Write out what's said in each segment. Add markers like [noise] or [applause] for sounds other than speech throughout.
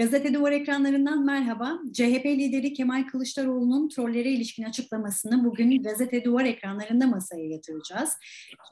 Gazete Duvar ekranlarından merhaba. CHP lideri Kemal Kılıçdaroğlu'nun trollere ilişkin açıklamasını bugün Gazete Duvar ekranlarında masaya yatıracağız.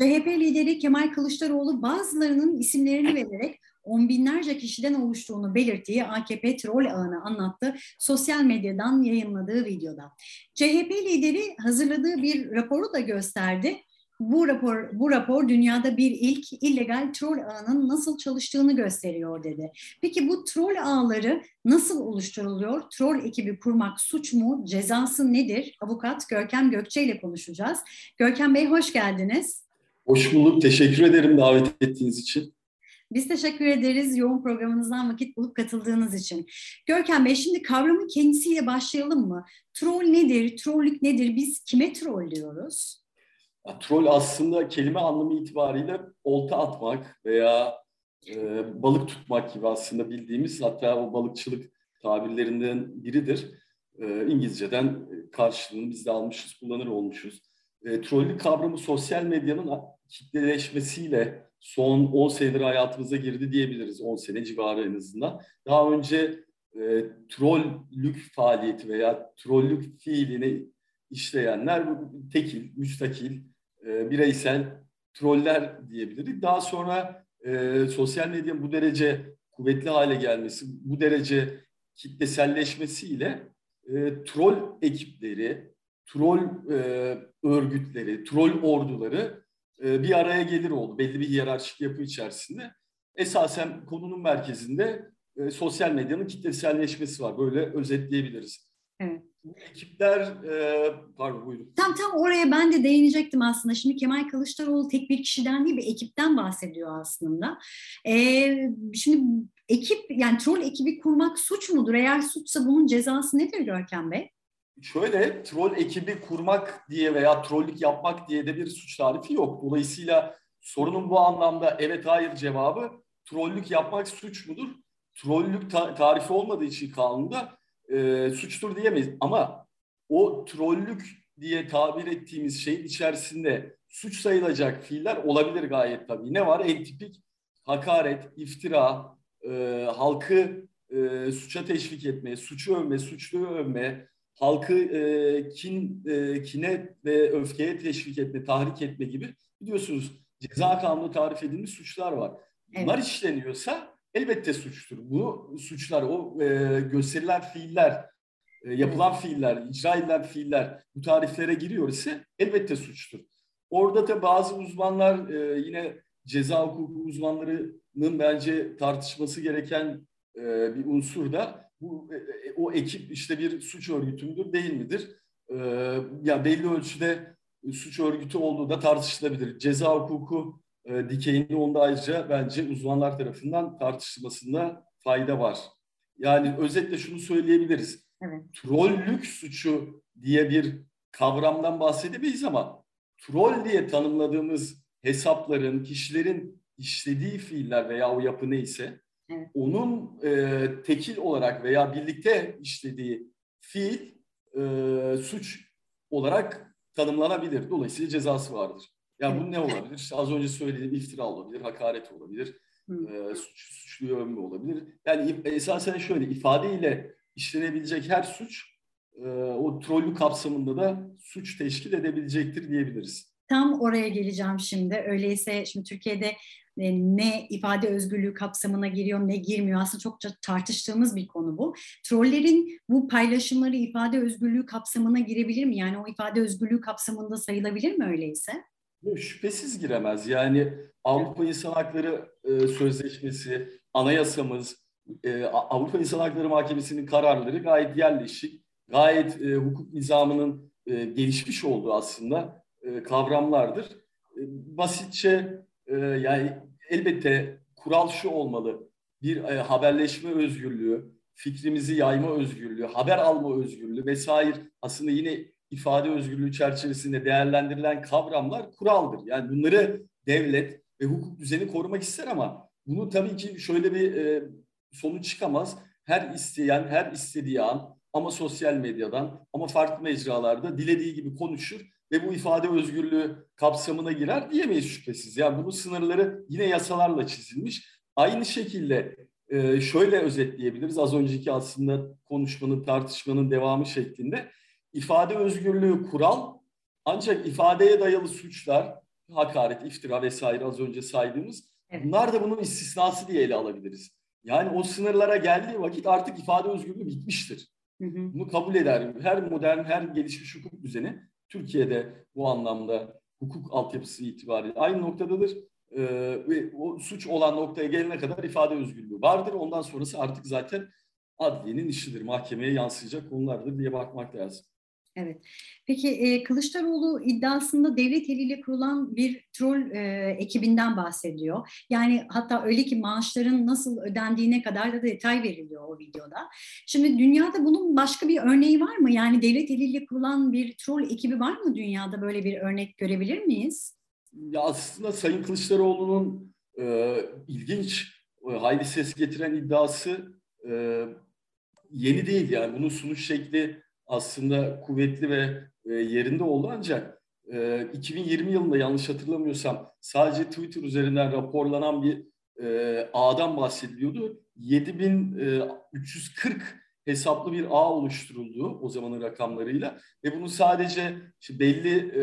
CHP lideri Kemal Kılıçdaroğlu bazılarının isimlerini vererek on binlerce kişiden oluştuğunu belirttiği AKP troll ağını anlattı sosyal medyadan yayınladığı videoda. CHP lideri hazırladığı bir raporu da gösterdi bu rapor bu rapor dünyada bir ilk illegal troll ağının nasıl çalıştığını gösteriyor dedi. Peki bu troll ağları nasıl oluşturuluyor? Troll ekibi kurmak suç mu? Cezası nedir? Avukat Görkem Gökçe ile konuşacağız. Görkem Bey hoş geldiniz. Hoş bulduk. Teşekkür ederim davet ettiğiniz için. Biz teşekkür ederiz yoğun programınızdan vakit bulup katıldığınız için. Görkem Bey şimdi kavramın kendisiyle başlayalım mı? Troll nedir? Trollük nedir? Biz kime troll diyoruz? Troll aslında kelime anlamı itibariyle olta atmak veya e, balık tutmak gibi aslında bildiğimiz hatta o balıkçılık tabirlerinden biridir. E, İngilizceden karşılığını biz de almışız, kullanır olmuşuz. E, trollük kavramı sosyal medyanın kitleleşmesiyle son 10 senedir hayatımıza girdi diyebiliriz. 10 sene civarı en azından. Daha önce e, trollük faaliyeti veya trollük fiilini işleyenler tekil, müstakil, e, bireysel troller diyebiliriz. Daha sonra e, sosyal medyanın bu derece kuvvetli hale gelmesi, bu derece kitleselleşmesiyle e, troll ekipleri, troll e, örgütleri, troll orduları e, bir araya gelir oldu. Belli bir hiyerarşik yapı içerisinde. Esasen konunun merkezinde e, sosyal medyanın kitleselleşmesi var. Böyle özetleyebiliriz. Ekipler, e, pardon buyurun. Tam tam oraya ben de değinecektim aslında. Şimdi Kemal Kılıçdaroğlu tek bir kişiden değil bir ekipten bahsediyor aslında. E, şimdi ekip yani troll ekibi kurmak suç mudur? Eğer suçsa bunun cezası nedir Görkem Bey? Şöyle troll ekibi kurmak diye veya trollük yapmak diye de bir suç tarifi yok. Dolayısıyla sorunun bu anlamda evet hayır cevabı trollük yapmak suç mudur? Trollük ta- tarifi olmadığı için kanunda e, suçtur diyemeyiz. Ama o trollük diye tabir ettiğimiz şeyin içerisinde suç sayılacak fiiller olabilir gayet tabii. Ne var? En tipik hakaret, iftira, e, halkı e, suça teşvik etme, suçu övme, suçluyu övme, halkı e, kin, e, kine ve öfkeye teşvik etme, tahrik etme gibi biliyorsunuz ceza kanunu tarif edilmiş suçlar var. Bunlar evet. işleniyorsa elbette suçtur. Bu suçlar, o e, gösterilen fiiller, e, yapılan fiiller, icra edilen fiiller bu tariflere giriyor ise elbette suçtur. Orada da bazı uzmanlar e, yine ceza hukuku uzmanlarının bence tartışması gereken e, bir unsur da bu e, o ekip işte bir suç örgütü müdür değil midir? E, ya belli ölçüde suç örgütü olduğu da tartışılabilir. Ceza hukuku e, dikeyinde onda ayrıca bence uzmanlar tarafından tartışılmasında fayda var. Yani özetle şunu söyleyebiliriz. Evet. Trollük suçu diye bir kavramdan bahsedemeyiz ama troll diye tanımladığımız hesapların, kişilerin işlediği fiiller veya o yapı neyse evet. onun e, tekil olarak veya birlikte işlediği fiil e, suç olarak tanımlanabilir. Dolayısıyla cezası vardır. Ya bu ne olabilir? Az önce söylediğim iftira olabilir, hakaret olabilir, e, suç, suçlu övme olabilir. Yani esasen şöyle ifadeyle işlenebilecek her suç e, o trollü kapsamında da suç teşkil edebilecektir diyebiliriz. Tam oraya geleceğim şimdi. Öyleyse şimdi Türkiye'de e, ne ifade özgürlüğü kapsamına giriyor ne girmiyor aslında çok tartıştığımız bir konu bu. Trollerin bu paylaşımları ifade özgürlüğü kapsamına girebilir mi? Yani o ifade özgürlüğü kapsamında sayılabilir mi öyleyse? Şüphesiz giremez. Yani Avrupa İnsan Hakları e, Sözleşmesi, anayasamız, e, Avrupa İnsan Hakları Mahkemesi'nin kararları gayet yerleşik, gayet e, hukuk nizamının e, gelişmiş olduğu aslında e, kavramlardır. E, basitçe e, yani elbette kural şu olmalı. Bir e, haberleşme özgürlüğü, fikrimizi yayma özgürlüğü, haber alma özgürlüğü vesaire aslında yine ifade özgürlüğü çerçevesinde değerlendirilen kavramlar kuraldır. Yani bunları devlet ve hukuk düzeni korumak ister ama bunu tabii ki şöyle bir e, sonuç çıkamaz. Her isteyen, her istediği an ama sosyal medyadan ama farklı mecralarda dilediği gibi konuşur ve bu ifade özgürlüğü kapsamına girer diyemeyiz şüphesiz. Yani bunun sınırları yine yasalarla çizilmiş. Aynı şekilde e, şöyle özetleyebiliriz. Az önceki aslında konuşmanın, tartışmanın devamı şeklinde. İfade özgürlüğü kural ancak ifadeye dayalı suçlar, hakaret, iftira vesaire az önce saydığımız evet. bunlar da bunun istisnası diye ele alabiliriz. Yani o sınırlara geldiği vakit artık ifade özgürlüğü bitmiştir. Hı hı. Bunu kabul eder. Her modern, her gelişmiş hukuk düzeni Türkiye'de bu anlamda hukuk altyapısı itibariyle aynı noktadadır. Ee, ve o suç olan noktaya gelene kadar ifade özgürlüğü vardır. Ondan sonrası artık zaten adliyenin işidir. Mahkemeye yansıyacak konulardır diye bakmak lazım. Evet. Peki e, Kılıçdaroğlu iddiasında devlet eliyle kurulan bir troll e, ekibinden bahsediyor. Yani hatta öyle ki maaşların nasıl ödendiğine kadar da detay veriliyor o videoda. Şimdi dünyada bunun başka bir örneği var mı? Yani devlet eliyle kurulan bir troll ekibi var mı dünyada böyle bir örnek görebilir miyiz? Ya aslında Sayın Kılıçdaroğlu'nun e, ilginç, e, hayli ses getiren iddiası e, yeni değil yani. Bunun sunuş şekli aslında kuvvetli ve e, yerinde oldu ancak e, 2020 yılında yanlış hatırlamıyorsam sadece Twitter üzerinden raporlanan bir e, ağdan bahsediliyordu. 7340 e, hesaplı bir ağ oluşturuldu o zamanın rakamlarıyla ve bunu sadece işte belli e,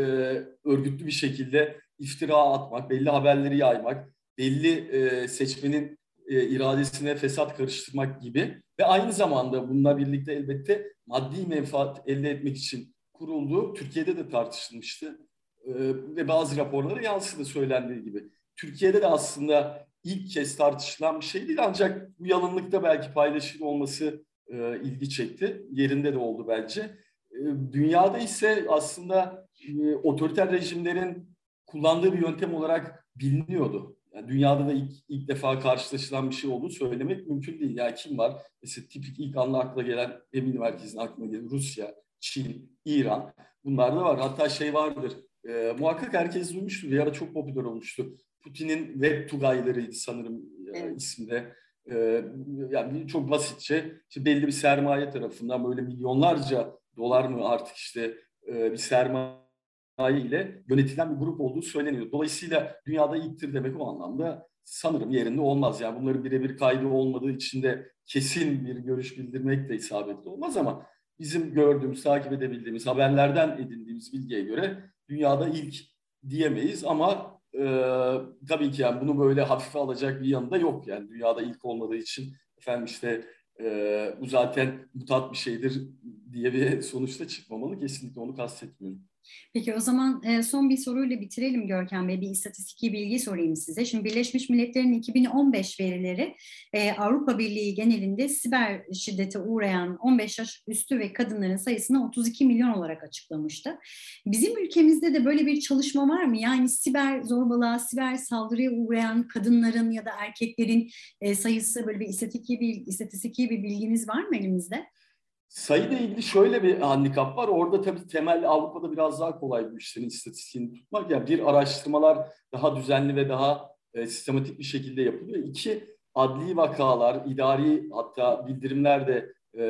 örgütlü bir şekilde iftira atmak, belli haberleri yaymak, belli e, seçmenin e, iradesine fesat karıştırmak gibi ve aynı zamanda bununla birlikte elbette maddi menfaat elde etmek için kuruldu. Türkiye'de de tartışılmıştı e, ve bazı raporlara yansıdı söylendiği gibi. Türkiye'de de aslında ilk kez tartışılan bir şey değil ancak bu yalınlıkta belki paylaşım olması e, ilgi çekti. Yerinde de oldu bence. E, dünyada ise aslında e, otoriter rejimlerin kullandığı bir yöntem olarak biliniyordu. Yani dünyada da ilk, ilk defa karşılaşılan bir şey olduğunu söylemek mümkün değil. Yani kim var? Mesela tipik ilk anda akla gelen emin merkezine aklına gelen Rusya, Çin, İran bunlar da var. Hatta şey vardır. E, muhakkak herkes duymuştur. Bir ara çok popüler olmuştu. Putin'in web tugaylarıydı sanırım e, evet. isminde. E, yani çok basitçe işte belli bir sermaye tarafından böyle milyonlarca dolar mı artık işte e, bir sermaye ile yönetilen bir grup olduğu söyleniyor. Dolayısıyla dünyada ilktir demek o anlamda sanırım yerinde olmaz. Yani bunların birebir kaydı olmadığı için de kesin bir görüş bildirmek de isabetli olmaz ama bizim gördüğümüz, takip edebildiğimiz, haberlerden edindiğimiz bilgiye göre dünyada ilk diyemeyiz ama e, tabii ki yani bunu böyle hafife alacak bir yanında yok. Yani dünyada ilk olmadığı için efendim işte e, bu zaten mutat bir şeydir diye bir [laughs] sonuçta çıkmamalı. Kesinlikle onu kastetmiyorum. Peki o zaman e, son bir soruyla bitirelim Görkem Bey. Bir istatistiki bilgi sorayım size. Şimdi Birleşmiş Milletler'in 2015 verileri e, Avrupa Birliği genelinde siber şiddete uğrayan 15 yaş üstü ve kadınların sayısını 32 milyon olarak açıklamıştı. Bizim ülkemizde de böyle bir çalışma var mı? Yani siber zorbalığa, siber saldırıya uğrayan kadınların ya da erkeklerin e, sayısı böyle bir istatistiki bir, istatistiki bir bilginiz var mı elimizde? Sayıyla ilgili şöyle bir handikap var. Orada tabii temel Avrupa'da biraz daha kolay bu işlerin istatistiğini tutmak. Yani bir araştırmalar daha düzenli ve daha e, sistematik bir şekilde yapılıyor. İki adli vakalar, idari hatta bildirimler de e,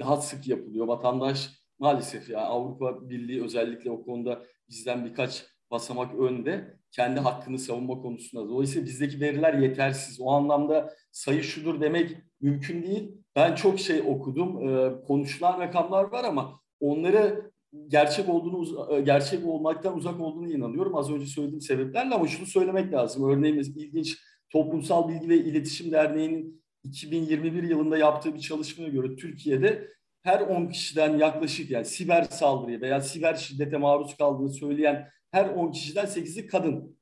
daha sık yapılıyor. Vatandaş maalesef yani Avrupa Birliği özellikle o konuda bizden birkaç basamak önde kendi hakkını savunma konusunda. Dolayısıyla bizdeki veriler yetersiz. O anlamda sayı şudur demek mümkün değil. Ben çok şey okudum. E, konuşulan rakamlar var ama onları gerçek olduğunu e, gerçek olmaktan uzak olduğunu inanıyorum. Az önce söylediğim sebeplerle ama şunu söylemek lazım. Örneğin ilginç Toplumsal Bilgi ve İletişim Derneği'nin 2021 yılında yaptığı bir çalışmaya göre Türkiye'de her 10 kişiden yaklaşık yani siber saldırıya veya siber şiddete maruz kaldığını söyleyen her 10 kişiden 8'i kadın.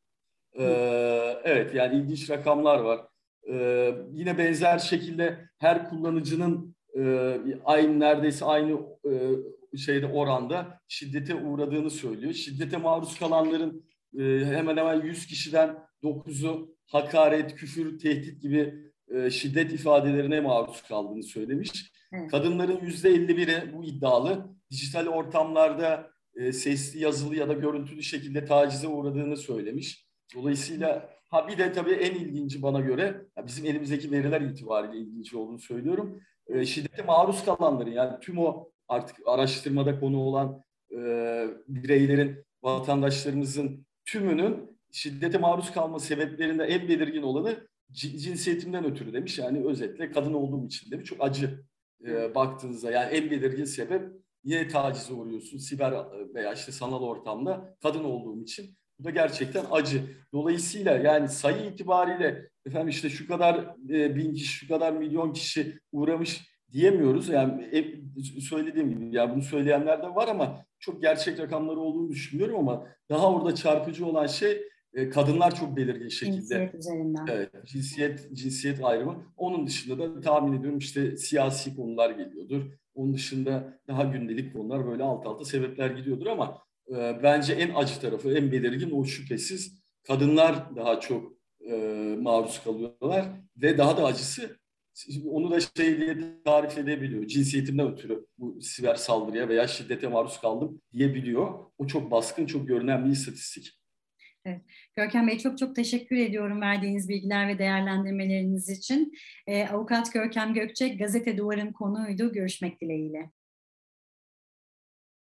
Ee, evet yani ilginç rakamlar var. Ee, yine benzer şekilde her kullanıcının e, aynı neredeyse aynı e, şeyde oranda şiddete uğradığını söylüyor. Şiddete maruz kalanların e, hemen hemen 100 kişiden 9'u hakaret, küfür, tehdit gibi e, şiddet ifadelerine maruz kaldığını söylemiş. Evet. Kadınların %51'i bu iddialı dijital ortamlarda e, sesli, yazılı ya da görüntülü şekilde tacize uğradığını söylemiş. Dolayısıyla ha bir de tabii en ilginci bana göre bizim elimizdeki veriler itibariyle ilginç olduğunu söylüyorum. E, şiddete maruz kalanların yani tüm o artık araştırmada konu olan e, bireylerin, vatandaşlarımızın tümünün şiddete maruz kalma sebeplerinde en belirgin olanı cinsiyetimden ötürü demiş. Yani özetle kadın olduğum için demiş. Çok acı e, baktığınızda. Yani en belirgin sebep niye tacize uğruyorsun siber veya işte sanal ortamda kadın olduğum için. Bu da gerçekten acı. Dolayısıyla yani sayı itibariyle efendim işte şu kadar e, bin kişi, şu kadar milyon kişi uğramış diyemiyoruz. Yani hep söylediğim gibi ya bunu söyleyenler de var ama çok gerçek rakamları olduğunu düşünmüyorum ama daha orada çarpıcı olan şey e, kadınlar çok belirgin şekilde. Cinsiyet üzerinden. Evet, cinsiyet, cinsiyet ayrımı. Onun dışında da tahmin ediyorum işte siyasi konular geliyordur. Onun dışında daha gündelik konular böyle alt alta sebepler gidiyordur ama e, bence en acı tarafı, en belirgin o şüphesiz kadınlar daha çok e, maruz kalıyorlar ve daha da acısı onu da şey diye tarif edebiliyor. Cinsiyetimden ötürü bu siber saldırıya veya şiddete maruz kaldım diyebiliyor. O çok baskın, çok görünen bir istatistik. Evet. Görkem Bey çok çok teşekkür ediyorum verdiğiniz bilgiler ve değerlendirmeleriniz için. Ee, Avukat Görkem Gökçek, Gazete Duvar'ın konuydu. Görüşmek dileğiyle.